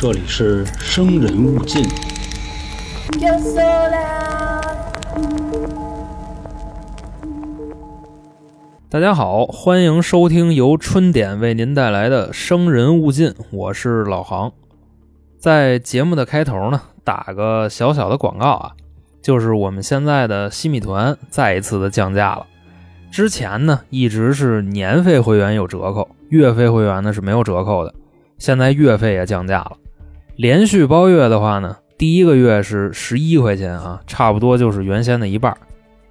这里是生人勿近。大家好，欢迎收听由春点为您带来的《生人勿近》，我是老航。在节目的开头呢，打个小小的广告啊，就是我们现在的西米团再一次的降价了。之前呢，一直是年费会员有折扣，月费会员呢是没有折扣的。现在月费也降价了，连续包月的话呢，第一个月是十一块钱啊，差不多就是原先的一半。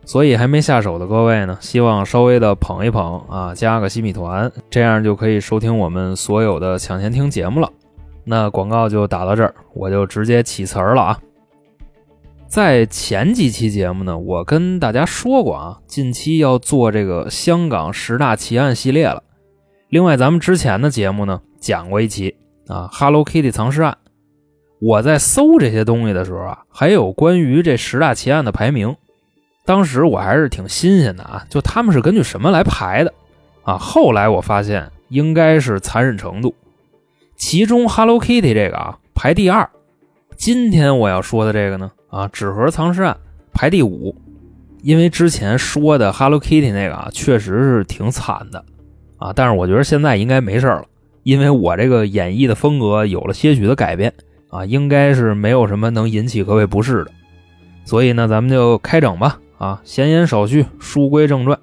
所以还没下手的各位呢，希望稍微的捧一捧啊，加个西米团，这样就可以收听我们所有的抢先听节目了。那广告就打到这儿，我就直接起词儿了啊。在前几期节目呢，我跟大家说过啊，近期要做这个香港十大奇案系列了。另外，咱们之前的节目呢讲过一期啊，Hello Kitty 藏尸案。我在搜这些东西的时候啊，还有关于这十大奇案的排名。当时我还是挺新鲜的啊，就他们是根据什么来排的啊？后来我发现应该是残忍程度，其中 Hello Kitty 这个啊排第二。今天我要说的这个呢啊，纸盒藏尸案排第五，因为之前说的 Hello Kitty 那个啊确实是挺惨的啊，但是我觉得现在应该没事了，因为我这个演绎的风格有了些许的改变啊，应该是没有什么能引起各位不适的，所以呢，咱们就开整吧。啊，闲言少叙，书归正传。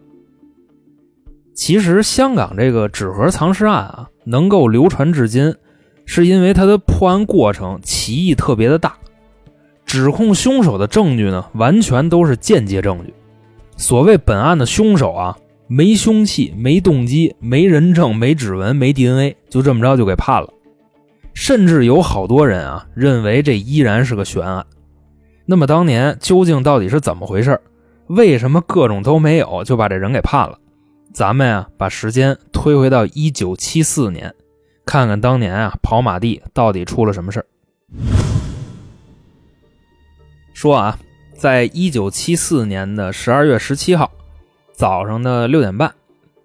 其实香港这个纸盒藏尸案啊，能够流传至今，是因为它的破案过程歧义特别的大，指控凶手的证据呢，完全都是间接证据。所谓本案的凶手啊，没凶器、没动机、没人证、没指纹、没 DNA，就这么着就给判了。甚至有好多人啊，认为这依然是个悬案。那么当年究竟到底是怎么回事？为什么各种都没有就把这人给判了？咱们呀，把时间推回到一九七四年，看看当年啊跑马地到底出了什么事儿。说啊，在一九七四年的十二月十七号早上的六点半，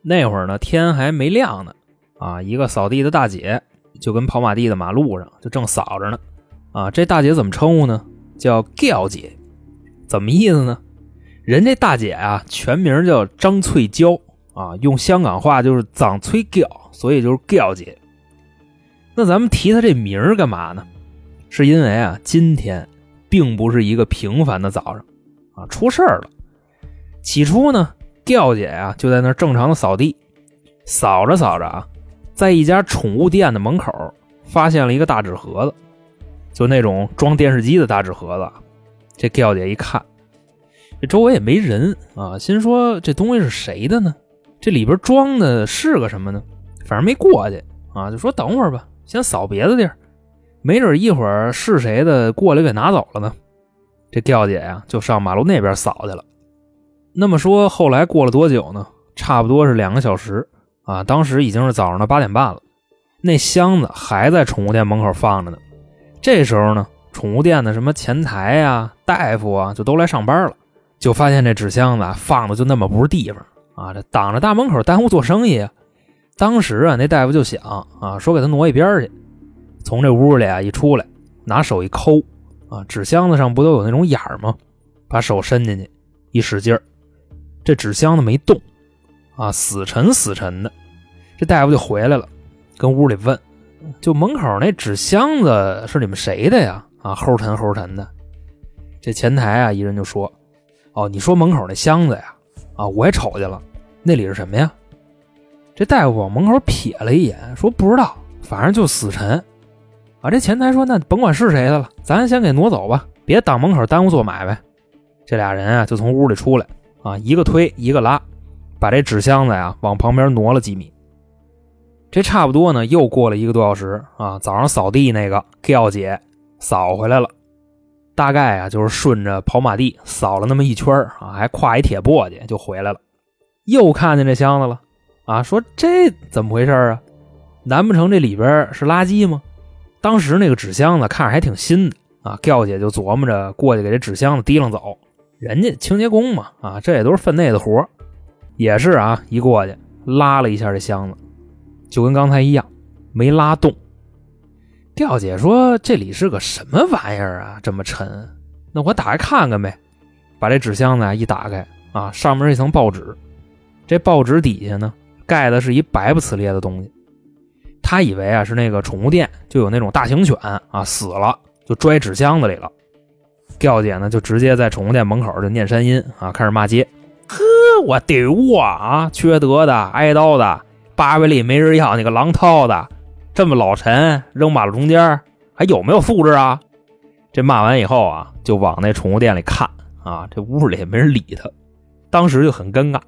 那会儿呢天还没亮呢，啊，一个扫地的大姐就跟跑马地的马路上就正扫着呢，啊，这大姐怎么称呼呢？叫 Giao 姐，怎么意思呢？人这大姐啊，全名叫张翠娇啊，用香港话就是“张翠娇”，所以就是 Giao 姐。那咱们提她这名儿干嘛呢？是因为啊，今天并不是一个平凡的早上啊，出事儿了。起初呢，Giao 姐啊就在那正常的扫地，扫着扫着啊，在一家宠物店的门口发现了一个大纸盒子，就那种装电视机的大纸盒子。这刁姐一看。这周围也没人啊，心说这东西是谁的呢？这里边装的是个什么呢？反正没过去啊，就说等会儿吧，先扫别的地儿，没准一会儿是谁的过来给拿走了呢。这调姐呀，就上马路那边扫去了。那么说后来过了多久呢？差不多是两个小时啊，当时已经是早上的八点半了，那箱子还在宠物店门口放着呢。这时候呢，宠物店的什么前台呀、大夫啊，就都来上班了。就发现这纸箱子放的就那么不是地方啊！这挡着大门口耽误做生意啊！当时啊，那大夫就想啊，说给他挪一边去。从这屋里啊一出来，拿手一抠啊，纸箱子上不都有那种眼儿吗？把手伸进去，一使劲，这纸箱子没动啊，死沉死沉的。这大夫就回来了，跟屋里问，就门口那纸箱子是你们谁的呀？啊，齁沉齁沉的。这前台啊，一人就说。哦，你说门口那箱子呀？啊，我也瞅见了，那里是什么呀？这大夫往门口瞥了一眼，说不知道，反正就死沉。啊，这前台说那甭管是谁的了，咱先给挪走吧，别挡门口耽误做买卖。这俩人啊就从屋里出来，啊，一个推一个拉，把这纸箱子呀往旁边挪了几米。这差不多呢，又过了一个多小时啊，早上扫地那个 Giao 姐扫回来了。大概啊，就是顺着跑马地扫了那么一圈啊，还挎一铁簸箕就回来了，又看见这箱子了啊，说这怎么回事啊？难不成这里边是垃圾吗？当时那个纸箱子看着还挺新的啊，g i l 姐就琢磨着过去给这纸箱子提溜走，人家清洁工嘛啊，这也都是分内的活也是啊，一过去拉了一下这箱子，就跟刚才一样，没拉动。调姐说：“这里是个什么玩意儿啊？这么沉？那我打开看看呗。”把这纸箱子一打开啊，上面是一层报纸，这报纸底下呢盖的是一白不呲咧的东西。他以为啊是那个宠物店就有那种大型犬啊死了就拽纸箱子里了。调姐呢就直接在宠物店门口就念山音啊，开始骂街。我丢啊啊！缺德的，挨刀的，八百里没人要，你个狼套的，这么老沉，扔马路中间，还有没有素质啊？这骂完以后啊，就往那宠物店里看啊，这屋里也没人理他，当时就很尴尬，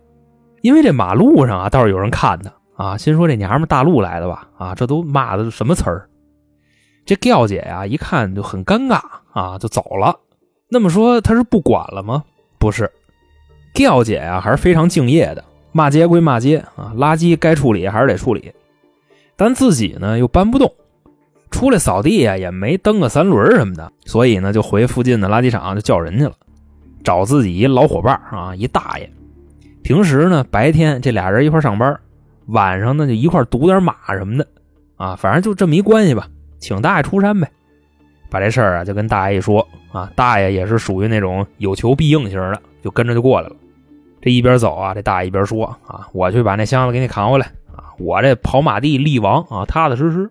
因为这马路上啊倒是有人看他啊，心说这娘们大陆来的吧？啊，这都骂的什么词儿？这调姐呀一看就很尴尬啊，就走了。那么说他是不管了吗？不是。调姐呀，还是非常敬业的。骂街归骂街啊，垃圾该处理还是得处理。但自己呢又搬不动，出来扫地呀也没蹬个三轮什么的，所以呢就回附近的垃圾场就叫人去了，找自己一老伙伴啊，一大爷。平时呢白天这俩人一块上班，晚上呢就一块赌点马什么的啊，反正就这么一关系吧。请大爷出山呗，把这事儿啊就跟大爷一说啊，大爷也是属于那种有求必应型的，就跟着就过来了。这一边走啊，这大爷一边说啊：“我去把那箱子给你扛回来啊！我这跑马地力王啊，踏踏实实。”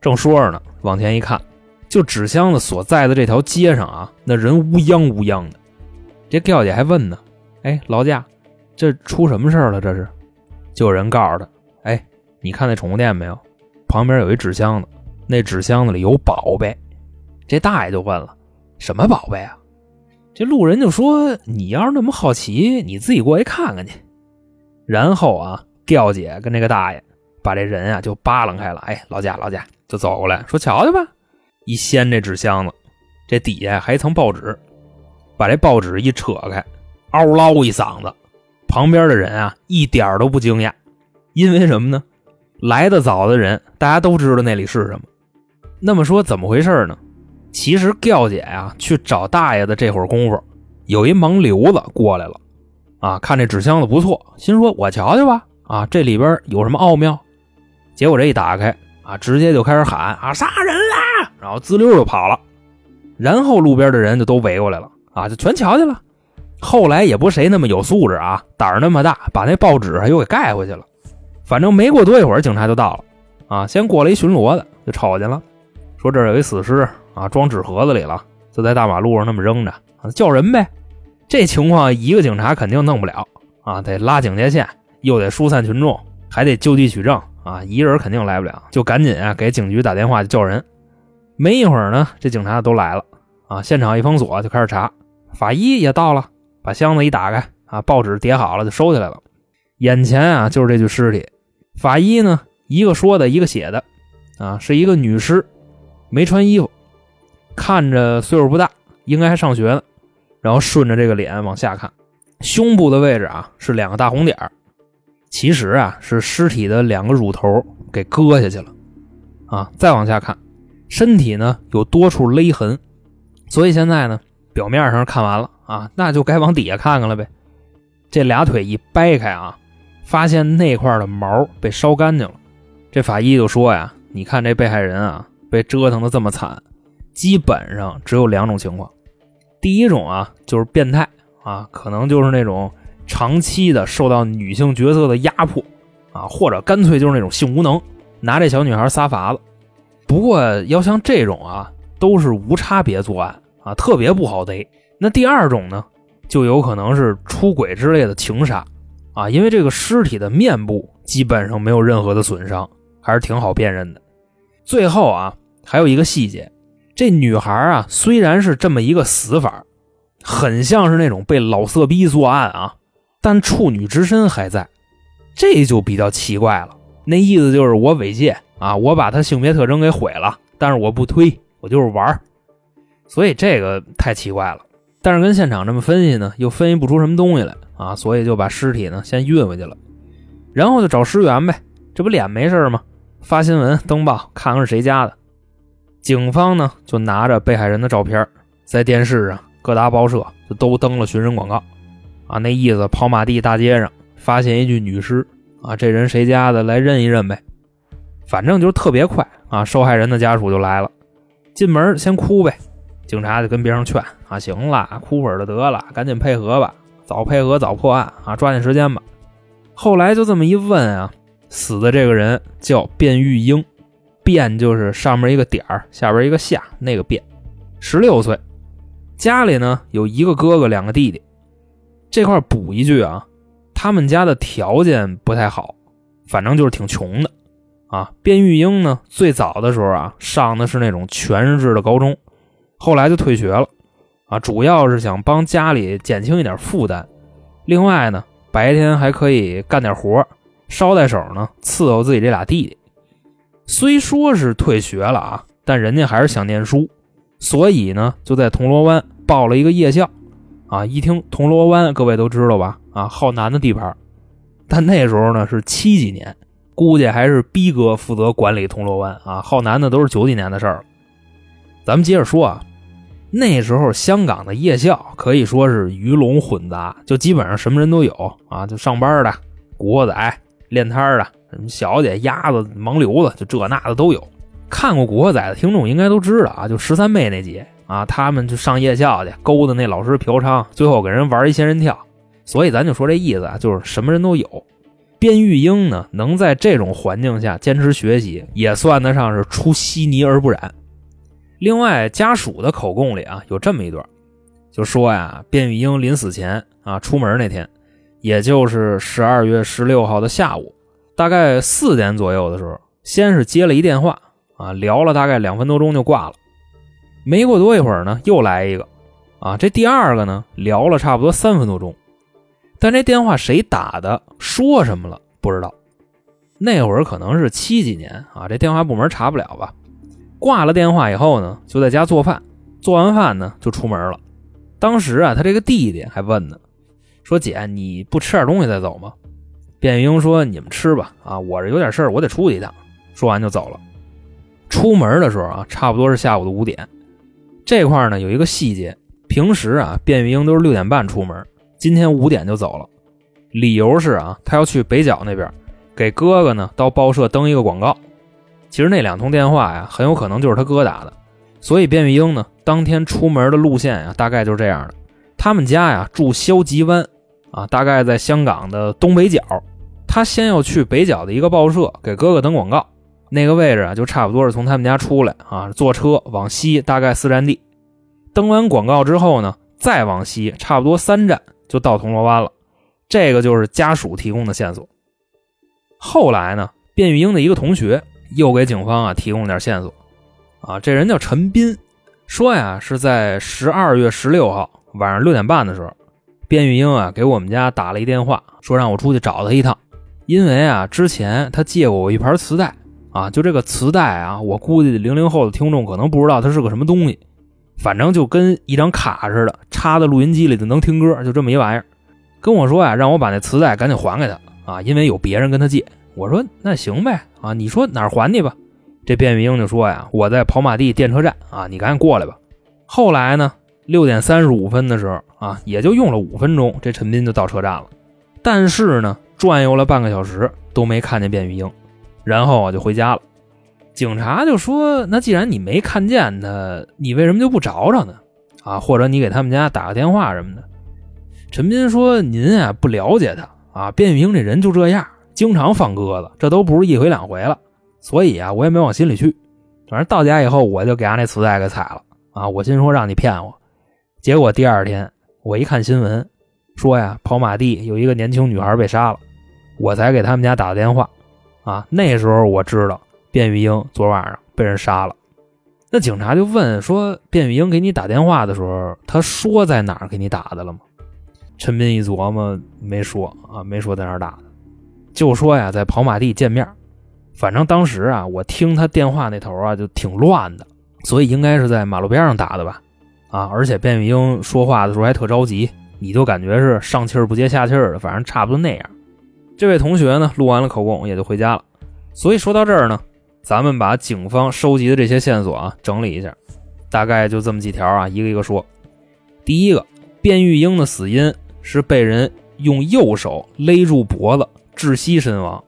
正说着呢，往前一看，就纸箱子所在的这条街上啊，那人乌泱乌泱的。这调姐还问呢：“哎，劳驾，这出什么事了？这是？”就有人告诉他：“哎，你看那宠物店没有？旁边有一纸箱子，那纸箱子里有宝贝。”这大爷就问了：“什么宝贝啊？”这路人就说：“你要是那么好奇，你自己过去看看去。”然后啊，调姐跟这个大爷把这人啊就扒拉开了。哎，老贾，老贾就走过来说：“瞧瞧吧。”一掀这纸箱子，这底下还一层报纸。把这报纸一扯开，嗷唠一嗓子。旁边的人啊一点都不惊讶，因为什么呢？来的早的人大家都知道那里是什么。那么说怎么回事呢？其实调姐呀去找大爷的这会儿功夫，有一盲流子过来了，啊，看这纸箱子不错，心说我瞧瞧吧，啊，这里边有什么奥妙？结果这一打开，啊，直接就开始喊啊杀人啦，然后滋溜就跑了。然后路边的人就都围过来了，啊，就全瞧去了。后来也不谁那么有素质啊，胆儿那么大，把那报纸又给盖回去了。反正没过多一会儿，警察就到了，啊，先过来一巡逻的，就瞅见了，说这儿有一死尸。啊，装纸盒子里了，就在大马路上那么扔着，叫人呗。这情况一个警察肯定弄不了啊，得拉警戒线，又得疏散群众，还得就地取证啊，一人肯定来不了，就赶紧啊给警局打电话叫人。没一会儿呢，这警察都来了啊，现场一封锁就开始查，法医也到了，把箱子一打开啊，报纸叠好了就收起来了。眼前啊就是这具尸体，法医呢一个说的一个写的啊，是一个女尸，没穿衣服。看着岁数不大，应该还上学呢。然后顺着这个脸往下看，胸部的位置啊是两个大红点其实啊是尸体的两个乳头给割下去了。啊，再往下看，身体呢有多处勒痕，所以现在呢表面上看完了啊，那就该往底下看看了呗。这俩腿一掰开啊，发现那块的毛被烧干净了。这法医就说呀：“你看这被害人啊，被折腾的这么惨。”基本上只有两种情况，第一种啊就是变态啊，可能就是那种长期的受到女性角色的压迫啊，或者干脆就是那种性无能，拿这小女孩撒法子。不过要像这种啊，都是无差别作案啊，特别不好逮。那第二种呢，就有可能是出轨之类的情杀啊，因为这个尸体的面部基本上没有任何的损伤，还是挺好辨认的。最后啊，还有一个细节。这女孩啊，虽然是这么一个死法，很像是那种被老色逼作案啊，但处女之身还在，这就比较奇怪了。那意思就是我猥亵啊，我把她性别特征给毁了，但是我不推，我就是玩所以这个太奇怪了。但是跟现场这么分析呢，又分析不出什么东西来啊，所以就把尸体呢先运回去了，然后就找尸源呗，这不脸没事吗？发新闻登报，看看是谁家的。警方呢就拿着被害人的照片，在电视上各大报社就都登了寻人广告，啊，那意思跑马地大街上发现一具女尸，啊，这人谁家的来认一认呗。反正就是特别快啊！受害人的家属就来了，进门先哭呗，警察就跟边上劝啊，行了，哭会儿就得了，赶紧配合吧，早配合早破案啊，抓紧时间吧。后来就这么一问啊，死的这个人叫卞玉英，卞就是上面一个点儿，下边一个下，那个卞，十六岁，家里呢有一个哥哥，两个弟弟。这块补一句啊，他们家的条件不太好，反正就是挺穷的。啊，卞玉英呢，最早的时候啊，上的是那种全日制的高中，后来就退学了。啊，主要是想帮家里减轻一点负担。另外呢，白天还可以干点活，捎带手呢伺候自己这俩弟弟。虽说是退学了啊，但人家还是想念书，所以呢就在铜锣湾报了一个夜校。啊，一听铜锣湾，各位都知道吧？啊，浩南的地盘。但那时候呢是七几年。估计还是逼哥负责管理铜锣湾啊，浩南的都是九几年的事儿了。咱们接着说啊，那时候香港的夜校可以说是鱼龙混杂，就基本上什么人都有啊，就上班的、古惑仔、练摊的、什么小姐、鸭子、盲流子，就这那的都有。看过古惑仔的听众应该都知道啊，就十三妹那集啊，他们就上夜校去勾搭那老师嫖娼，最后给人玩一仙人跳。所以咱就说这意思啊，就是什么人都有。卞玉英呢，能在这种环境下坚持学习，也算得上是出稀泥而不染。另外，家属的口供里啊，有这么一段，就说呀，卞玉英临死前啊，出门那天，也就是十二月十六号的下午，大概四点左右的时候，先是接了一电话啊，聊了大概两分多钟就挂了。没过多一会儿呢，又来一个，啊，这第二个呢，聊了差不多三分多钟。但这电话谁打的？说什么了？不知道。那会儿可能是七几年啊，这电话部门查不了吧？挂了电话以后呢，就在家做饭，做完饭呢就出门了。当时啊，他这个弟弟还问呢，说：“姐，你不吃点东西再走吗？”卞玉英说：“你们吃吧，啊，我这有点事儿，我得出去一趟。”说完就走了。出门的时候啊，差不多是下午的五点。这块呢有一个细节，平时啊，卞玉英都是六点半出门。今天五点就走了，理由是啊，他要去北角那边给哥哥呢到报社登一个广告。其实那两通电话呀，很有可能就是他哥打的。所以卞玉英呢，当天出门的路线呀，大概就是这样的。他们家呀住消极湾啊，大概在香港的东北角。他先要去北角的一个报社给哥哥登广告，那个位置啊，就差不多是从他们家出来啊，坐车往西大概四站地。登完广告之后呢，再往西差不多三站。就到铜锣湾了，这个就是家属提供的线索。后来呢，卞玉英的一个同学又给警方啊提供了点线索，啊，这人叫陈斌，说呀是在十二月十六号晚上六点半的时候，卞玉英啊给我们家打了一电话，说让我出去找他一趟，因为啊之前他借过我一盘磁带，啊，就这个磁带啊，我估计零零后的听众可能不知道它是个什么东西。反正就跟一张卡似的，插在录音机里就能听歌，就这么一玩意儿。跟我说呀，让我把那磁带赶紧还给他啊，因为有别人跟他借。我说那行呗啊，你说哪儿还你吧？这卞玉英就说呀，我在跑马地电车站啊，你赶紧过来吧。后来呢，六点三十五分的时候啊，也就用了五分钟，这陈斌就到车站了。但是呢，转悠了半个小时都没看见卞玉英，然后啊就回家了。警察就说：“那既然你没看见他，你为什么就不找找呢？啊，或者你给他们家打个电话什么的？”陈斌说：“您啊不了解他啊，卞玉英这人就这样，经常放鸽子，这都不是一回两回了。所以啊，我也没往心里去。反正到家以后，我就给俺那磁带给踩了啊。我心说让你骗我，结果第二天我一看新闻，说呀跑马地有一个年轻女孩被杀了，我才给他们家打的电话啊。那时候我知道。”卞玉英昨晚上被人杀了，那警察就问说：“卞玉英给你打电话的时候，他说在哪儿给你打的了吗？”陈斌一琢磨，没说啊，没说在哪儿打的，就说呀，在跑马地见面。反正当时啊，我听他电话那头啊就挺乱的，所以应该是在马路边上打的吧？啊，而且卞玉英说话的时候还特着急，你就感觉是上气儿不接下气儿的，反正差不多那样。这位同学呢，录完了口供也就回家了。所以说到这儿呢。咱们把警方收集的这些线索啊整理一下，大概就这么几条啊，一个一个说。第一个，卞玉英的死因是被人用右手勒住脖子窒息身亡，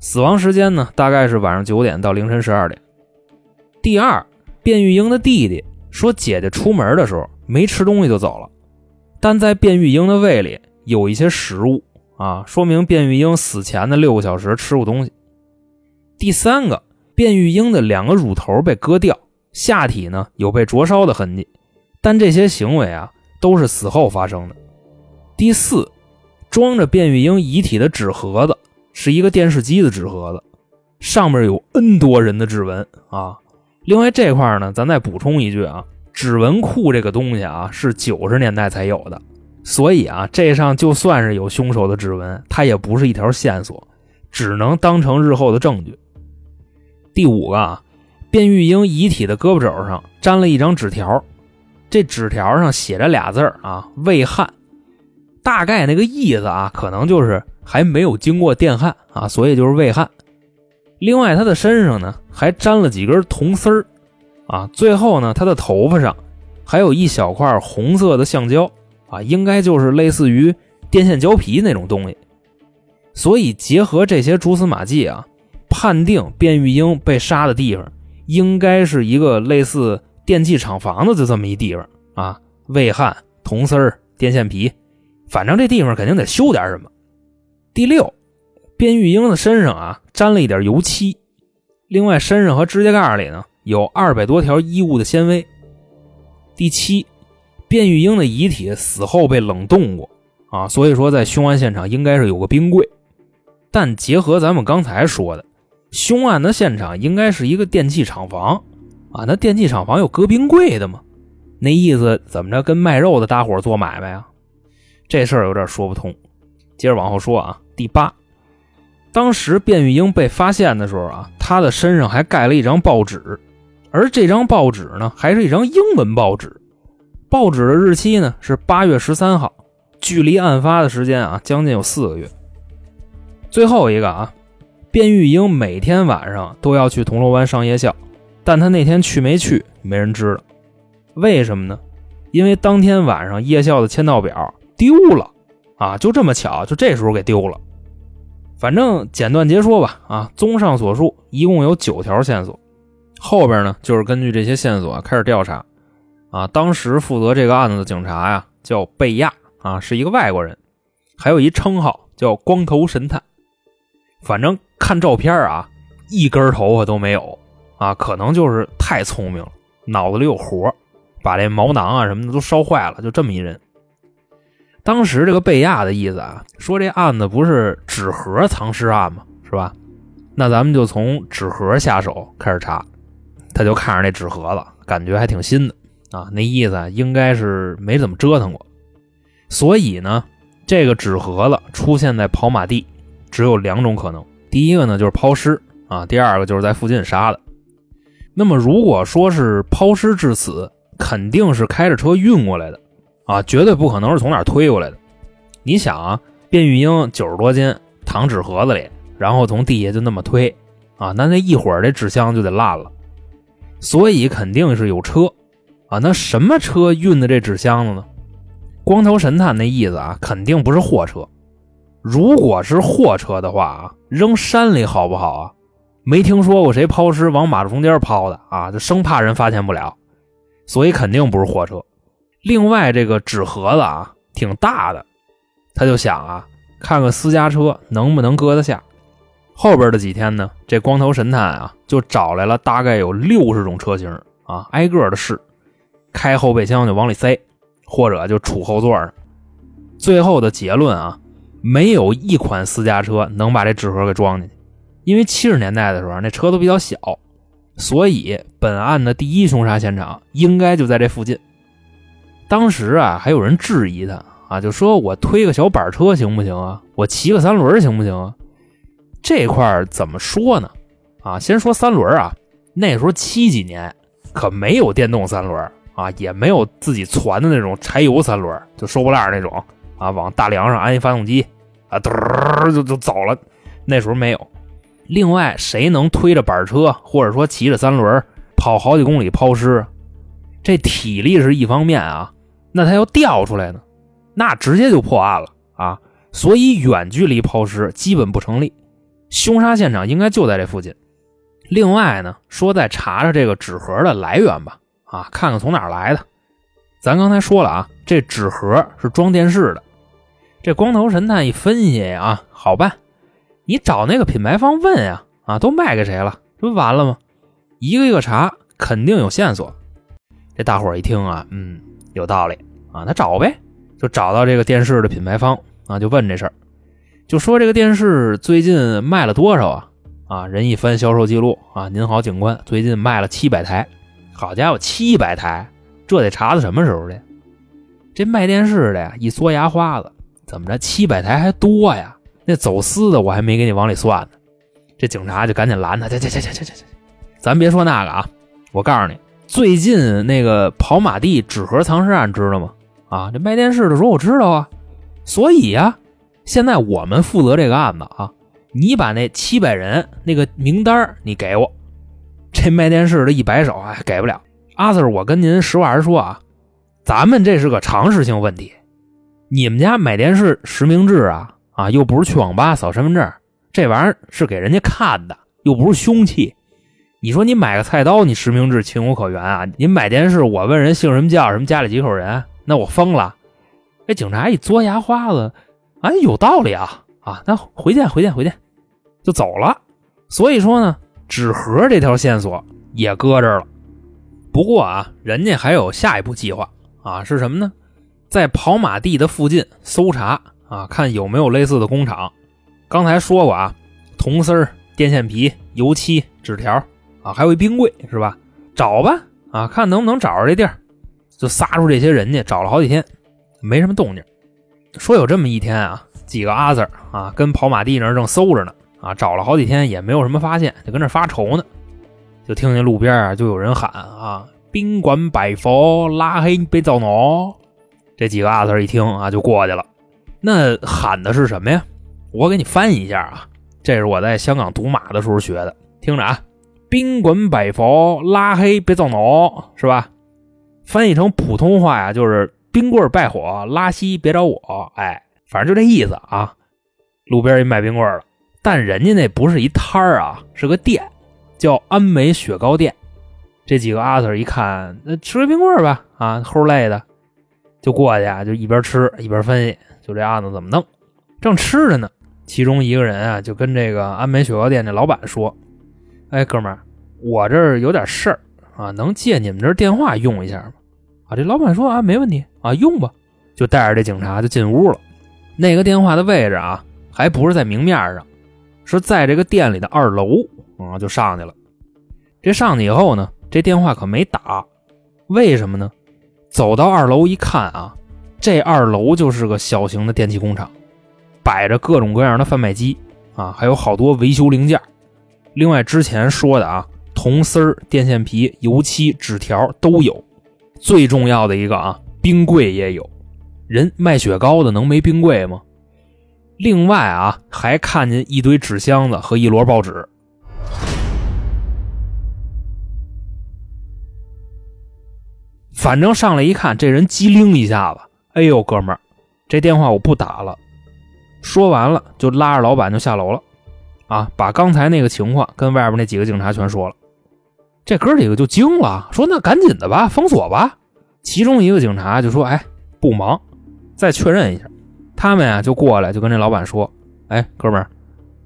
死亡时间呢，大概是晚上九点到凌晨十二点。第二，卞玉英的弟弟说，姐姐出门的时候没吃东西就走了，但在卞玉英的胃里有一些食物啊，说明卞玉英死前的六个小时吃过东西。第三个，卞玉英的两个乳头被割掉，下体呢有被灼烧的痕迹，但这些行为啊都是死后发生的。第四，装着卞玉英遗体的纸盒子是一个电视机的纸盒子，上面有 N 多人的指纹啊。另外这块呢，咱再补充一句啊，指纹库这个东西啊是九十年代才有的，所以啊这上就算是有凶手的指纹，它也不是一条线索，只能当成日后的证据。第五个啊，卞玉英遗体的胳膊肘上粘了一张纸条，这纸条上写着俩字啊，未焊。大概那个意思啊，可能就是还没有经过电焊啊，所以就是未焊。另外，他的身上呢还粘了几根铜丝儿啊。最后呢，他的头发上还有一小块红色的橡胶啊，应该就是类似于电线胶皮那种东西。所以结合这些蛛丝马迹啊，判定卞玉英被杀的地方应该是一个类似电器厂房子的这么一地方啊，魏焊铜丝儿、电线皮。反正这地方肯定得修点什么。第六，卞玉英的身上啊沾了一点油漆，另外身上和指甲盖里呢有二百多条衣物的纤维。第七，卞玉英的遗体死后被冷冻过啊，所以说在凶案现场应该是有个冰柜。但结合咱们刚才说的，凶案的现场应该是一个电器厂房啊，那电器厂房有搁冰柜的吗？那意思怎么着跟卖肉的大伙做买卖啊？这事儿有点说不通，接着往后说啊。第八，当时卞玉英被发现的时候啊，她的身上还盖了一张报纸，而这张报纸呢，还是一张英文报纸。报纸的日期呢是八月十三号，距离案发的时间啊，将近有四个月。最后一个啊，卞玉英每天晚上都要去铜锣湾上夜校，但她那天去没去，没人知道。为什么呢？因为当天晚上夜校的签到表。丢了，啊，就这么巧，就这时候给丢了。反正简短截说吧，啊，综上所述，一共有九条线索。后边呢，就是根据这些线索开始调查。啊，当时负责这个案子的警察呀，叫贝亚，啊，是一个外国人，还有一称号叫光头神探。反正看照片啊，一根头发都没有，啊，可能就是太聪明了，脑子里有活，把这毛囊啊什么的都烧坏了，就这么一人。当时这个贝亚的意思啊，说这案子不是纸盒藏尸案吗？是吧？那咱们就从纸盒下手开始查。他就看着那纸盒子，感觉还挺新的啊。那意思应该是没怎么折腾过。所以呢，这个纸盒子出现在跑马地，只有两种可能：第一个呢就是抛尸啊，第二个就是在附近杀的。那么如果说是抛尸致死，肯定是开着车运过来的。啊，绝对不可能是从哪推过来的。你想啊，卞玉英九十多斤，躺纸盒子里，然后从地下就那么推，啊，那那一会儿这纸箱就得烂了。所以肯定是有车，啊，那什么车运的这纸箱子呢？光头神探那意思啊，肯定不是货车。如果是货车的话啊，扔山里好不好啊？没听说过谁抛尸往马路中间抛的啊，就生怕人发现不了，所以肯定不是货车。另外，这个纸盒子啊，挺大的，他就想啊，看看私家车能不能搁得下。后边的几天呢，这光头神探啊，就找来了大概有六十种车型啊，挨个的试，开后备箱就往里塞，或者就杵后座上。最后的结论啊，没有一款私家车能把这纸盒给装进去，因为七十年代的时候那车都比较小，所以本案的第一凶杀现场应该就在这附近。当时啊，还有人质疑他啊，就说我推个小板车行不行啊？我骑个三轮行不行啊？这块怎么说呢？啊，先说三轮啊，那时候七几年可没有电动三轮啊，也没有自己攒的那种柴油三轮，就收破烂那种啊，往大梁上安一发动机啊，嘚儿就就走了。那时候没有。另外，谁能推着板车或者说骑着三轮跑好几公里抛尸？这体力是一方面啊。那他要掉出来呢，那直接就破案了啊！所以远距离抛尸基本不成立。凶杀现场应该就在这附近。另外呢，说再查查这个纸盒的来源吧，啊，看看从哪儿来的。咱刚才说了啊，这纸盒是装电视的。这光头神探一分析啊，好办，你找那个品牌方问呀，啊，都卖给谁了？这不完了吗？一个一个查，肯定有线索。这大伙儿一听啊，嗯，有道理啊，那找呗，就找到这个电视的品牌方啊，就问这事儿，就说这个电视最近卖了多少啊？啊，人一翻销售记录啊，您好，警官，最近卖了七百台。好家伙，七百台，这得查到什么时候去？这卖电视的呀，一嘬牙花子，怎么着？七百台还多呀？那走私的我还没给你往里算呢。这警察就赶紧拦他，去去去去去去去，咱别说那个啊，我告诉你，最近那个跑马地纸盒藏尸案知道吗？啊，这卖电视的说我知道啊，所以呀，现在我们负责这个案子啊，你把那七百人那个名单你给我。这卖电视的一摆手，哎，给不了。阿 Sir，我跟您实话实说啊，咱们这是个常识性问题。你们家买电视实名制啊，啊，又不是去网吧扫身份证。这玩意儿是给人家看的，又不是凶器。你说你买个菜刀，你实名制情有可原啊？您买电视，我问人姓什么叫什么，家里几口人，那我疯了。这警察一嘬牙花子，哎，有道理啊啊！那回见，回见，回见，就走了。所以说呢，纸盒这条线索也搁这儿了。不过啊，人家还有下一步计划啊，是什么呢？在跑马地的附近搜查啊，看有没有类似的工厂。刚才说过啊，铜丝电线皮、油漆、纸条啊，还有一冰柜，是吧？找吧，啊，看能不能找着这地儿。就撒出这些人去，找了好几天，没什么动静。说有这么一天啊，几个阿 Sir 啊，跟跑马地那儿正搜着呢，啊，找了好几天也没有什么发现，就跟那发愁呢。就听见路边啊，就有人喊啊：“宾馆摆佛，拉黑别走喏。”这几个阿 Sir 一听啊，就过去了。那喊的是什么呀？我给你翻译一下啊，这是我在香港赌马的时候学的。听着啊，宾馆摆佛，拉黑别造恼，是吧？翻译成普通话呀，就是冰棍败火，拉稀别找我。哎，反正就这意思啊。路边一卖冰棍的，但人家那不是一摊儿啊，是个店，叫安美雪糕店。这几个阿 Sir 一看，那吃个冰棍吧，啊，齁累的，就过去啊，就一边吃一边分析，就这案子怎么弄。正吃着呢。其中一个人啊，就跟这个安美雪糕店的老板说：“哎，哥们儿，我这儿有点事儿啊，能借你们这电话用一下吗？”啊，这老板说：“啊，没问题啊，用吧。”就带着这警察就进屋了。那个电话的位置啊，还不是在明面上，是在这个店里的二楼啊，就上去了。这上去以后呢，这电话可没打，为什么呢？走到二楼一看啊，这二楼就是个小型的电器工厂。摆着各种各样的贩卖机啊，还有好多维修零件。另外之前说的啊，铜丝电线皮、油漆、纸条都有。最重要的一个啊，冰柜也有。人卖雪糕的能没冰柜吗？另外啊，还看见一堆纸箱子和一摞报纸。反正上来一看，这人机灵一下子，哎呦，哥们儿，这电话我不打了。说完了，就拉着老板就下楼了，啊，把刚才那个情况跟外边那几个警察全说了。这哥几个就惊了，说：“那赶紧的吧，封锁吧。”其中一个警察就说：“哎，不忙，再确认一下。”他们呀就过来就跟这老板说：“哎，哥们儿，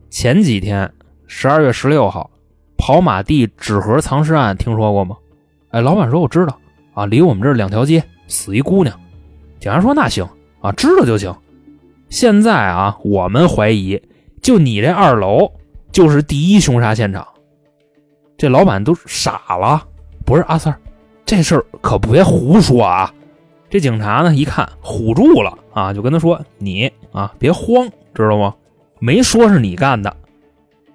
前几天十二月十六号跑马地纸盒藏尸案听说过吗？”哎，老板说：“我知道，啊，离我们这两条街死一姑娘。”警察说：“那行啊，知道就行。”现在啊，我们怀疑，就你这二楼就是第一凶杀现场。这老板都傻了，不是阿 Sir，这事儿可别胡说啊！这警察呢一看唬住了啊，就跟他说：“你啊别慌，知道吗？没说是你干的。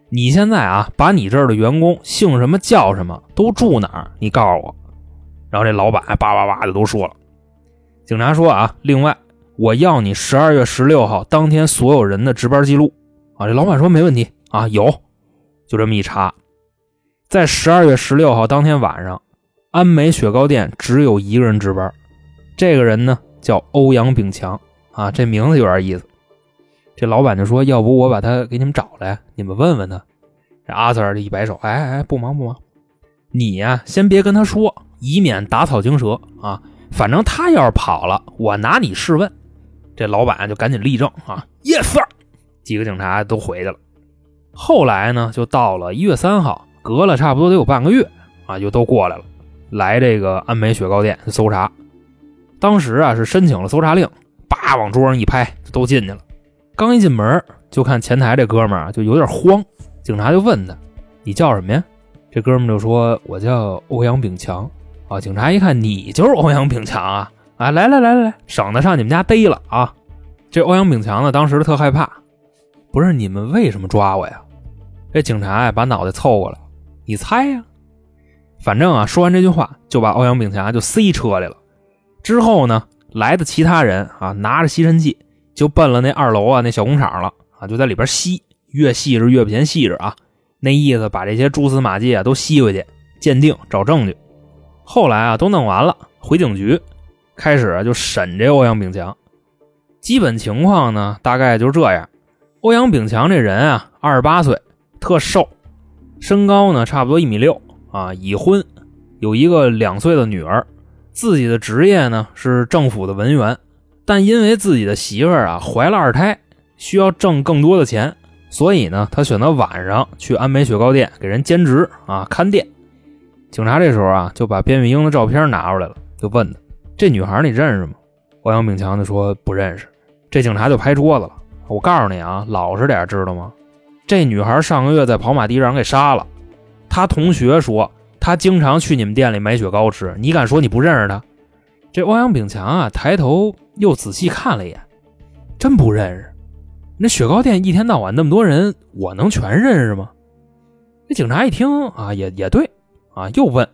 你现在啊把你这儿的员工姓什么叫什么都住哪儿，你告诉我。”然后这老板叭叭叭就都说了。警察说啊，另外。我要你十二月十六号当天所有人的值班记录啊！这老板说没问题啊，有，就这么一查，在十二月十六号当天晚上，安美雪糕店只有一个人值班，这个人呢叫欧阳炳强啊，这名字有点意思。这老板就说：“要不我把他给你们找来，你们问问他。”这阿 Sir 这一摆手：“哎哎，不忙不忙，你呀先别跟他说，以免打草惊蛇啊。反正他要是跑了，我拿你试问。”这老板就赶紧立正啊，Yes sir。几个警察都回去了。后来呢，就到了一月三号，隔了差不多得有半个月啊，就都过来了，来这个安美雪糕店搜查。当时啊是申请了搜查令，叭往桌上一拍，就都进去了。刚一进门，就看前台这哥们儿就有点慌，警察就问他：“你叫什么呀？”这哥们儿就说：“我叫欧阳炳强。”啊，警察一看你就是欧阳炳强啊！啊，来来来来来，省得上你们家逮了啊！这欧阳炳强呢，当时特害怕，不是你们为什么抓我呀？这警察呀，把脑袋凑过来，你猜呀？反正啊，说完这句话，就把欧阳炳强就塞车里了。之后呢，来的其他人啊，拿着吸尘器就奔了那二楼啊那小工厂了啊，就在里边吸，越细致越不嫌细致啊，那意思把这些蛛丝马迹啊都吸回去鉴定找证据。后来啊，都弄完了，回警局，开始就审这欧阳炳强。基本情况呢，大概就是这样。欧阳炳强这人啊，二十八岁，特瘦，身高呢差不多一米六啊，已婚，有一个两岁的女儿。自己的职业呢是政府的文员，但因为自己的媳妇儿啊怀了二胎，需要挣更多的钱，所以呢他选择晚上去安美雪糕店给人兼职啊看店。警察这时候啊就把边玉英的照片拿出来了，就问他：“这女孩你认识吗？”欧阳炳强就说：“不认识。”这警察就拍桌子了：“我告诉你啊，老实点，知道吗？这女孩上个月在跑马地让人给杀了，她同学说。”他经常去你们店里买雪糕吃，你敢说你不认识她？这欧阳炳强啊，抬头又仔细看了一眼，真不认识。那雪糕店一天到晚那么多人，我能全认识吗？那警察一听啊，也也对啊，又问：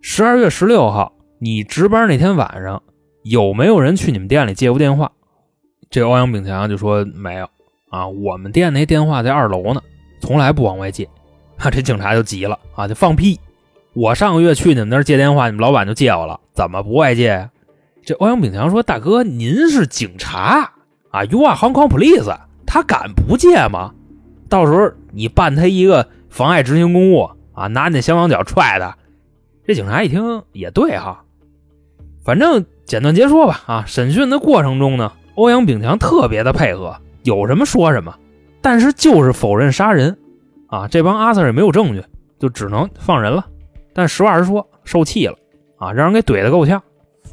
十二月十六号你值班那天晚上，有没有人去你们店里接过电话？这欧阳炳强就说没有啊，我们店那电话在二楼呢，从来不往外接。啊，这警察就急了啊，就放屁。我上个月去你们那儿接电话，你们老板就借我了，怎么不外借呀？这欧阳炳强说：“大哥，您是警察啊，You are Hong Kong Police，他敢不借吗？到时候你办他一个妨碍执行公务啊，拿你香港脚踹他。”这警察一听也对哈，反正简短截说吧啊，审讯的过程中呢，欧阳炳强特别的配合，有什么说什么，但是就是否认杀人啊。这帮阿 Sir 也没有证据，就只能放人了。但实话实说，受气了啊，让人给怼得够呛。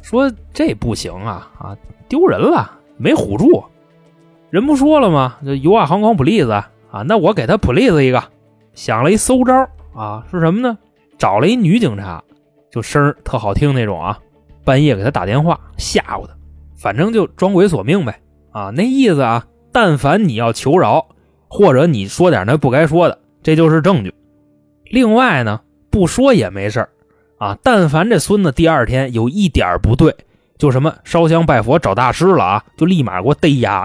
说这不行啊啊，丢人了，没唬住。人不说了吗？这油画航空普利子啊，那我给他普利子一个。想了一馊招啊，是什么呢？找了一女警察，就声特好听那种啊，半夜给他打电话吓唬他，反正就装鬼索命呗啊，那意思啊，但凡你要求饶，或者你说点那不该说的，这就是证据。另外呢。不说也没事啊！但凡这孙子第二天有一点不对，就什么烧香拜佛找大师了啊，就立马给我逮押！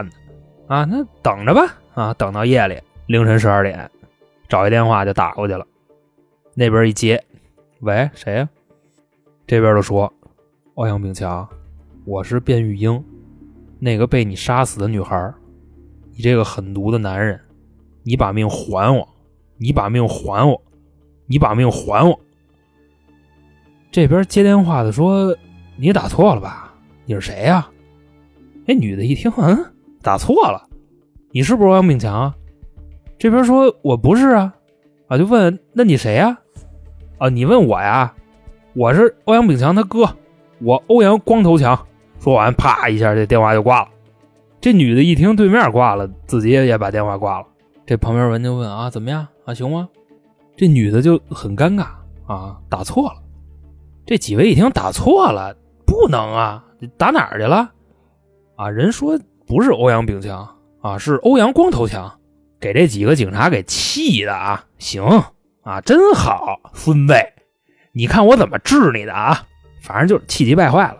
啊，那等着吧！啊，等到夜里凌晨十二点，找一电话就打过去了。那边一接，喂，谁呀？这边就说：“欧阳炳强，我是卞玉英，那个被你杀死的女孩。你这个狠毒的男人，你把命还我！你把命还我！”你把命还我！这边接电话的说：“你打错了吧？你是谁呀？”那女的一听，嗯，打错了，你是不是欧阳炳强啊？这边说：“我不是啊。”啊，就问：“那你谁呀？”啊，你问我呀？我是欧阳炳强他哥，我欧阳光头强。说完，啪一下，这电话就挂了。这女的一听对面挂了，自己也把电话挂了。这旁边人就问：“啊，怎么样？啊，行吗？”这女的就很尴尬啊，打错了。这几位一听打错了，不能啊，打哪儿去了？啊，人说不是欧阳炳强啊，是欧阳光头强，给这几个警察给气的啊。行啊，真好，孙子，你看我怎么治你的啊？反正就是气急败坏了。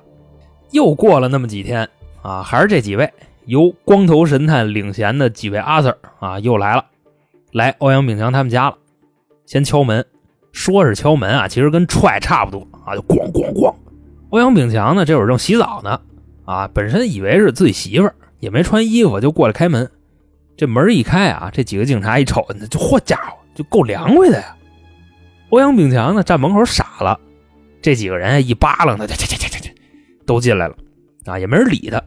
又过了那么几天啊，还是这几位由光头神探领衔的几位阿 Sir 啊，又来了，来欧阳炳强他们家了。先敲门，说是敲门啊，其实跟踹差不多啊，就咣咣咣。欧阳炳强呢，这会儿正洗澡呢，啊，本身以为是自己媳妇儿，也没穿衣服，就过来开门。这门一开啊，这几个警察一瞅，那就嚯家伙，就够凉快的呀。欧阳炳强呢，站门口傻了。这几个人一扒拉他，这这这这这都进来了啊，也没人理他。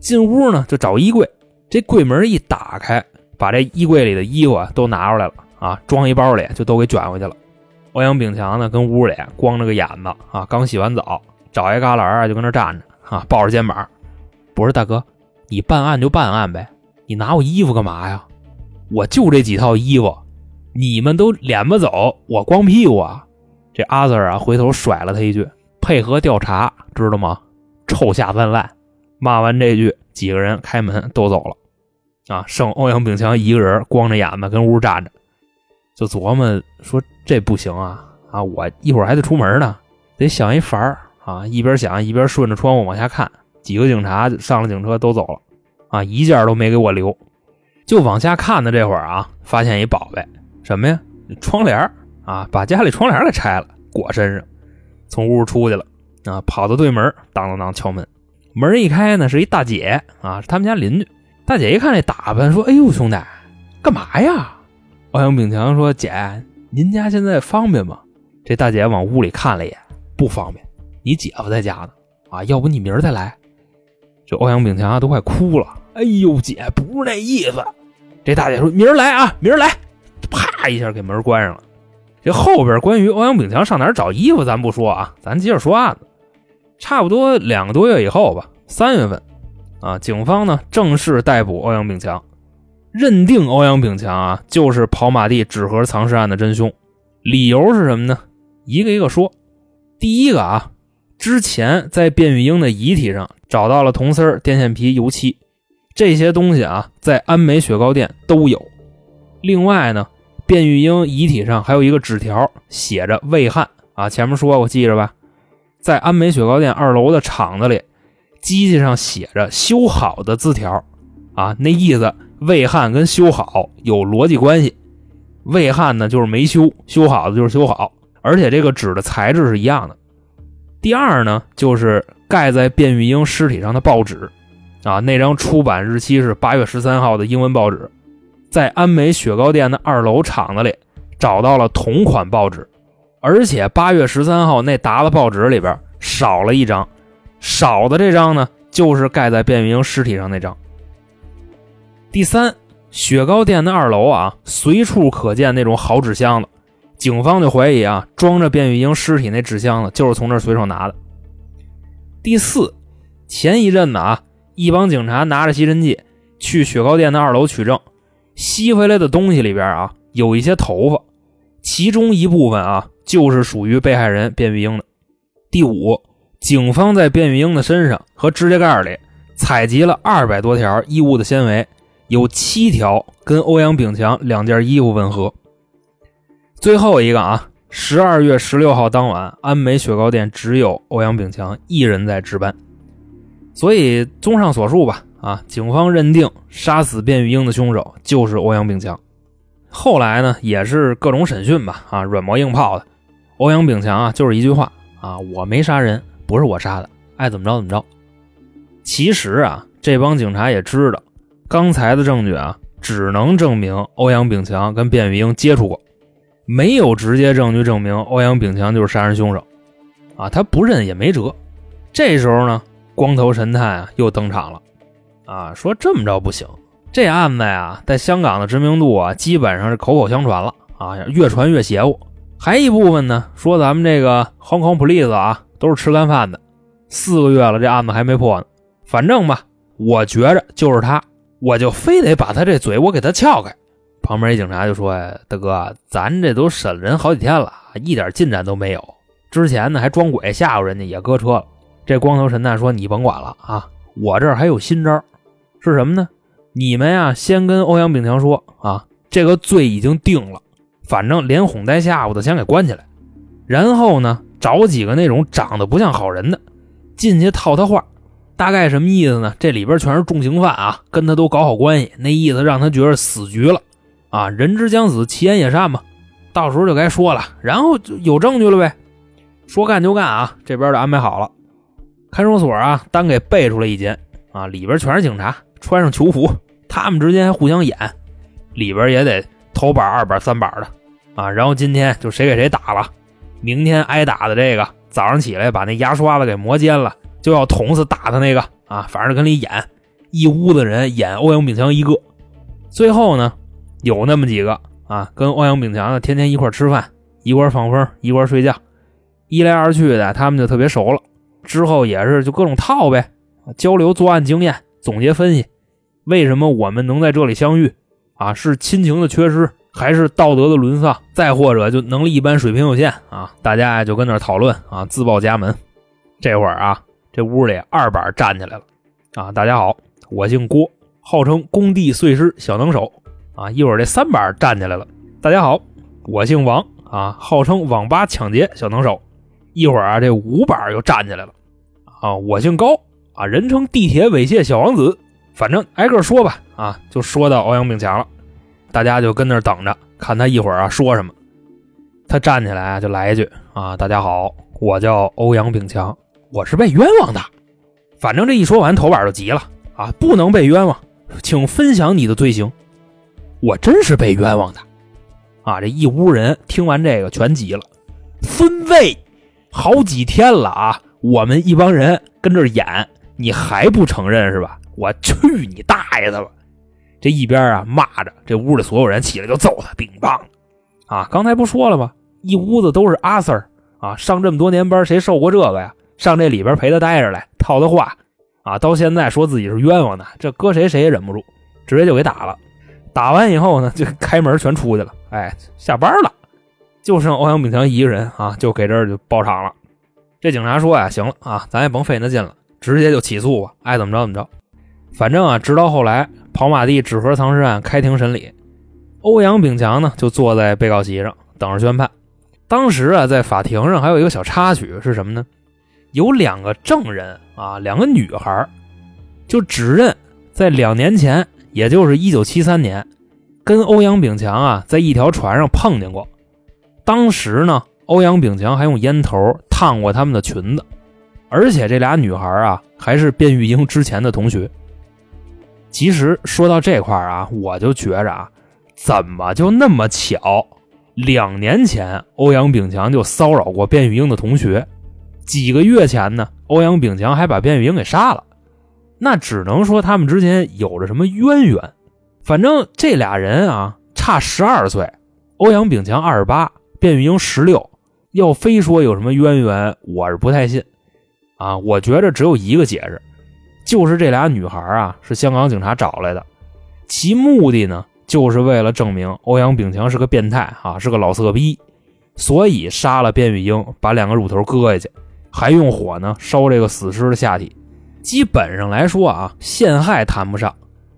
进屋呢，就找衣柜，这柜门一打开，把这衣柜里的衣服啊都拿出来了啊，装一包里，就都给卷回去了。欧阳炳强呢，跟屋里光着个眼子啊，刚洗完澡，找一旮旯啊，就跟那站着啊，抱着肩膀，不是大哥，你办案就办案呗。你拿我衣服干嘛呀？我就这几套衣服，你们都撵不走，我光屁股啊！这阿 Sir 啊，回头甩了他一句：“配合调查，知道吗？”臭下三滥。骂完这句，几个人开门都走了。啊，剩欧阳炳强一个人，光着眼子跟屋站着，就琢磨说：“这不行啊！啊，我一会儿还得出门呢，得想一法儿啊！”一边想一边顺着窗户往下看，几个警察上了警车都走了。啊，一件都没给我留，就往下看的这会儿啊，发现一宝贝，什么呀？窗帘啊，把家里窗帘给拆了，裹身上，从屋出去了啊，跑到对门，当当当敲门，门一开呢，是一大姐啊，是他们家邻居。大姐一看这打扮，说：“哎呦，兄弟，干嘛呀？”欧阳炳强说：“姐，您家现在方便吗？”这大姐往屋里看了一眼，不方便，你姐夫在家呢啊，要不你明儿再来。这欧阳炳强都快哭了。哎呦，姐不是那意思。这大姐说：“明儿来啊，明儿来。”啪一下给门关上了。这后边关于欧阳炳强上哪找衣服，咱不说啊，咱接着说案子。差不多两个多月以后吧，三月份，啊，警方呢正式逮捕欧阳炳强，认定欧阳炳强啊就是跑马地纸盒藏尸案的真凶。理由是什么呢？一个一个说。第一个啊，之前在卞玉英的遗体上找到了铜丝、电线皮、油漆。这些东西啊，在安美雪糕店都有。另外呢，卞玉英遗体上还有一个纸条，写着“魏汉”啊，前面说过，记着吧？在安美雪糕店二楼的厂子里，机器上写着“修好的”字条啊，那意思魏汉跟修好有逻辑关系。魏汉呢，就是没修，修好的就是修好，而且这个纸的材质是一样的。第二呢，就是盖在卞玉英尸体上的报纸。啊，那张出版日期是八月十三号的英文报纸，在安美雪糕店的二楼厂子里找到了同款报纸，而且八月十三号那沓子报纸里边少了一张，少的这张呢就是盖在卞玉英尸体上那张。第三，雪糕店的二楼啊，随处可见那种好纸箱子，警方就怀疑啊，装着卞玉英尸体那纸箱子就是从这随手拿的。第四，前一阵子啊。一帮警察拿着吸尘器去雪糕店的二楼取证，吸回来的东西里边啊有一些头发，其中一部分啊就是属于被害人卞玉英的。第五，警方在卞玉英的身上和指甲盖里采集了二百多条衣物的纤维，有七条跟欧阳炳强两件衣服吻合。最后一个啊，十二月十六号当晚，安美雪糕店只有欧阳炳强一人在值班。所以，综上所述吧，啊，警方认定杀死卞玉英的凶手就是欧阳炳强。后来呢，也是各种审讯吧，啊，软磨硬泡的。欧阳炳强啊，就是一句话啊，我没杀人，不是我杀的，爱怎么着怎么着。其实啊，这帮警察也知道，刚才的证据啊，只能证明欧阳炳强跟卞玉英接触过，没有直接证据证明欧阳炳强就是杀人凶手。啊，他不认也没辙。这时候呢。光头神探啊，又登场了，啊，说这么着不行，这案子呀，在香港的知名度啊，基本上是口口相传了啊，越传越邪乎。还一部分呢，说咱们这个 Hong Kong Police 啊，都是吃干饭的，四个月了，这案子还没破呢。反正吧，我觉着就是他，我就非得把他这嘴我给他撬开。旁边一警察就说：“呀，大哥，咱这都审人好几天了，一点进展都没有。之前呢，还装鬼吓唬人家，也搁车了。”这光头神探说：“你甭管了啊，我这儿还有新招，是什么呢？你们呀，先跟欧阳炳强说啊，这个罪已经定了，反正连哄带吓唬的，先给关起来。然后呢，找几个那种长得不像好人的进去套他话，大概什么意思呢？这里边全是重刑犯啊，跟他都搞好关系，那意思让他觉得死局了啊，人之将死，其言也善嘛。到时候就该说了，然后就有证据了呗。说干就干啊，这边就安排好了。”看守所啊，单给备出来一间啊，里边全是警察，穿上囚服，他们之间还互相演，里边也得头板、二板、三板的啊。然后今天就谁给谁打了，明天挨打的这个早上起来把那牙刷子给磨尖了，就要捅死打他那个啊。反正跟里演，一屋子人演欧阳炳强一个。最后呢，有那么几个啊，跟欧阳炳强呢天天一块吃饭，一块放风，一块睡觉，一来二去的，他们就特别熟了。之后也是就各种套呗，交流作案经验，总结分析，为什么我们能在这里相遇？啊，是亲情的缺失，还是道德的沦丧？再或者就能力一般，水平有限啊？大家呀就跟那讨论啊，自报家门。这会儿啊，这屋里二板站起来了啊，大家好，我姓郭，号称工地碎尸小能手啊。一会儿这三板站起来了，大家好，我姓王啊，号称网吧抢劫小能手。一会儿啊，这五板又站起来了。啊，我姓高啊，人称地铁猥亵小王子，反正挨个说吧。啊，就说到欧阳炳强了，大家就跟那等着，看他一会儿啊说什么。他站起来啊就来一句啊，大家好，我叫欧阳炳强，我是被冤枉的。反正这一说完，头板就急了啊，不能被冤枉，请分享你的罪行。我真是被冤枉的啊！这一屋人听完这个全急了，分位，好几天了啊！我们一帮人跟这演，你还不承认是吧？我去你大爷的了！这一边啊骂着，这屋里所有人起来就揍他，乒乓啊！刚才不说了吗？一屋子都是阿 Sir 啊，上这么多年班，谁受过这个呀？上这里边陪他待着来套他话啊！到现在说自己是冤枉的，这搁谁谁也忍不住，直接就给打了。打完以后呢，就开门全出去了。哎，下班了，就剩欧阳炳强一个人啊，就给这儿就包场了。这警察说呀，行了啊，咱也甭费那劲了，直接就起诉吧，爱怎么着怎么着。反正啊，直到后来跑马地纸盒藏尸案开庭审理，欧阳炳强呢就坐在被告席上等着宣判。当时啊，在法庭上还有一个小插曲是什么呢？有两个证人啊，两个女孩，就指认在两年前，也就是一九七三年，跟欧阳炳强啊在一条船上碰见过。当时呢。欧阳炳强还用烟头烫过他们的裙子，而且这俩女孩啊还是卞玉英之前的同学。其实说到这块啊，我就觉着啊，怎么就那么巧？两年前欧阳炳强就骚扰过卞玉英的同学，几个月前呢，欧阳炳强还把卞玉英给杀了。那只能说他们之间有着什么渊源。反正这俩人啊差十二岁，欧阳炳强二十八，卞玉英十六。要非说有什么渊源，我是不太信，啊，我觉着只有一个解释，就是这俩女孩啊是香港警察找来的，其目的呢就是为了证明欧阳炳强是个变态啊，是个老色批，所以杀了卞玉英，把两个乳头割下去，还用火呢烧这个死尸的下体。基本上来说啊，陷害谈不上，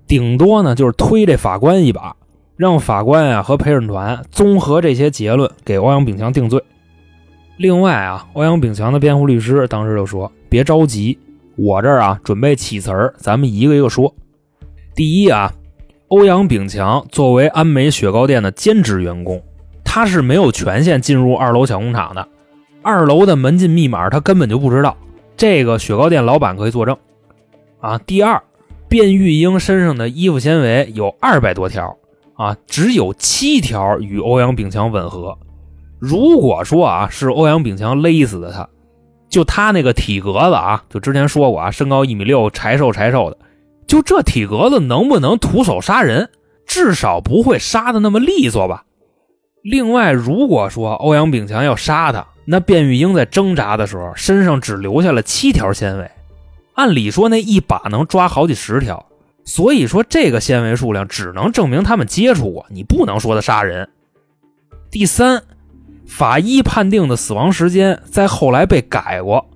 顶多呢就是推这法官一把，让法官啊和陪审团综合这些结论，给欧阳炳强定罪。另外啊，欧阳炳强的辩护律师当时就说：“别着急，我这儿啊准备起词儿，咱们一个一个说。第一啊，欧阳炳强作为安美雪糕店的兼职员工，他是没有权限进入二楼小工厂的，二楼的门禁密码他根本就不知道。这个雪糕店老板可以作证。啊，第二，卞玉英身上的衣服纤维有二百多条，啊，只有七条与欧阳炳强吻合。”如果说啊是欧阳炳强勒死的他，就他那个体格子啊，就之前说过啊，身高一米六，柴瘦柴瘦的，就这体格子能不能徒手杀人？至少不会杀的那么利索吧。另外，如果说欧阳炳强要杀他，那卞玉英在挣扎的时候身上只留下了七条纤维，按理说那一把能抓好几十条，所以说这个纤维数量只能证明他们接触过，你不能说他杀人。第三。法医判定的死亡时间在后来被改过，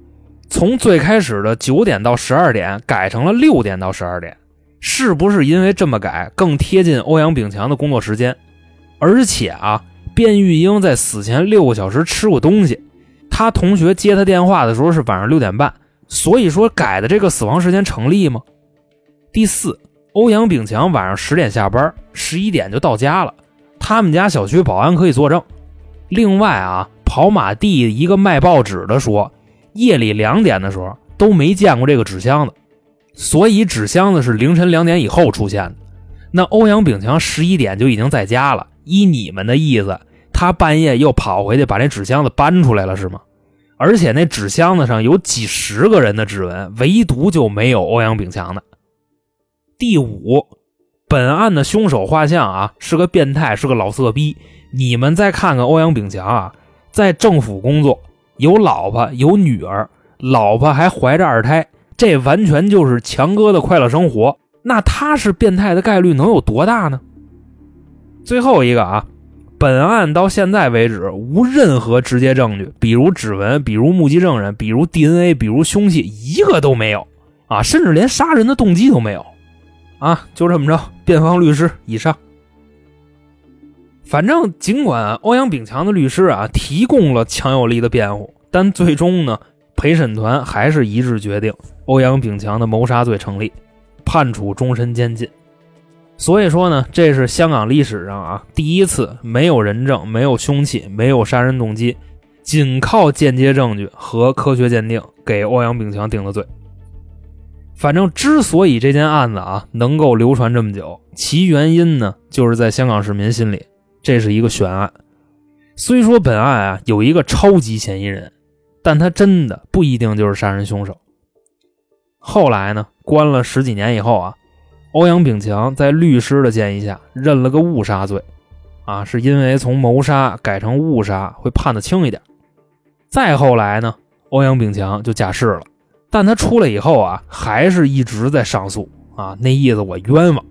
从最开始的九点到十二点改成了六点到十二点，是不是因为这么改更贴近欧阳炳强的工作时间？而且啊，卞玉英在死前六个小时吃过东西，他同学接他电话的时候是晚上六点半，所以说改的这个死亡时间成立吗？第四，欧阳炳强晚上十点下班，十一点就到家了，他们家小区保安可以作证。另外啊，跑马地一个卖报纸的说，夜里两点的时候都没见过这个纸箱子，所以纸箱子是凌晨两点以后出现的。那欧阳炳强十一点就已经在家了，依你们的意思，他半夜又跑回去把那纸箱子搬出来了是吗？而且那纸箱子上有几十个人的指纹，唯独就没有欧阳炳强的。第五，本案的凶手画像啊是个变态，是个老色逼。你们再看看欧阳炳强啊，在政府工作，有老婆有女儿，老婆还怀着二胎，这完全就是强哥的快乐生活。那他是变态的概率能有多大呢？最后一个啊，本案到现在为止无任何直接证据，比如指纹，比如目击证人，比如 DNA，比如凶器，一个都没有啊，甚至连杀人的动机都没有啊！就这么着，辩方律师以上。反正尽管欧阳炳强的律师啊提供了强有力的辩护，但最终呢，陪审团还是一致决定欧阳炳强的谋杀罪成立。判处终身监禁，所以说呢，这是香港历史上啊第一次没有人证、没有凶器、没有杀人动机，仅靠间接证据和科学鉴定给欧阳炳强定的罪。反正之所以这件案子啊能够流传这么久，其原因呢，就是在香港市民心里，这是一个悬案。虽说本案啊有一个超级嫌疑人，但他真的不一定就是杀人凶手。后来呢？关了十几年以后啊，欧阳炳强在律师的建议下认了个误杀罪，啊，是因为从谋杀改成误杀会判的轻一点。再后来呢，欧阳炳强就假释了，但他出来以后啊，还是一直在上诉啊，那意思我冤枉。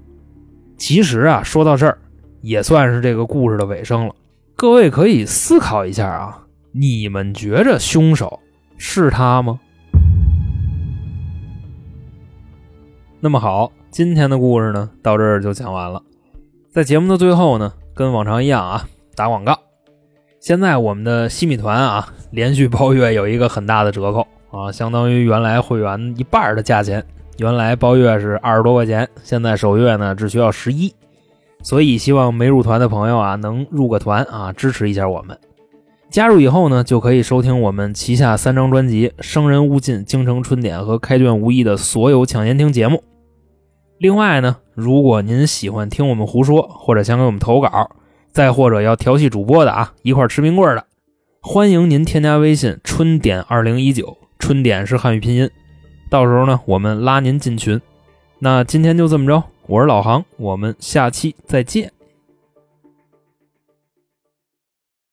其实啊，说到这儿，也算是这个故事的尾声了。各位可以思考一下啊，你们觉着凶手是他吗？那么好，今天的故事呢，到这儿就讲完了。在节目的最后呢，跟往常一样啊，打广告。现在我们的西米团啊，连续包月有一个很大的折扣啊，相当于原来会员一半的价钱。原来包月是二十多块钱，现在首月呢只需要十一。所以希望没入团的朋友啊，能入个团啊，支持一下我们。加入以后呢，就可以收听我们旗下三张专辑《生人勿近》《京城春点》和《开卷无益》的所有抢先听节目。另外呢，如果您喜欢听我们胡说，或者想给我们投稿，再或者要调戏主播的啊，一块吃冰棍的，欢迎您添加微信“春点二零一九”，春点是汉语拼音，到时候呢，我们拉您进群。那今天就这么着，我是老航，我们下期再见。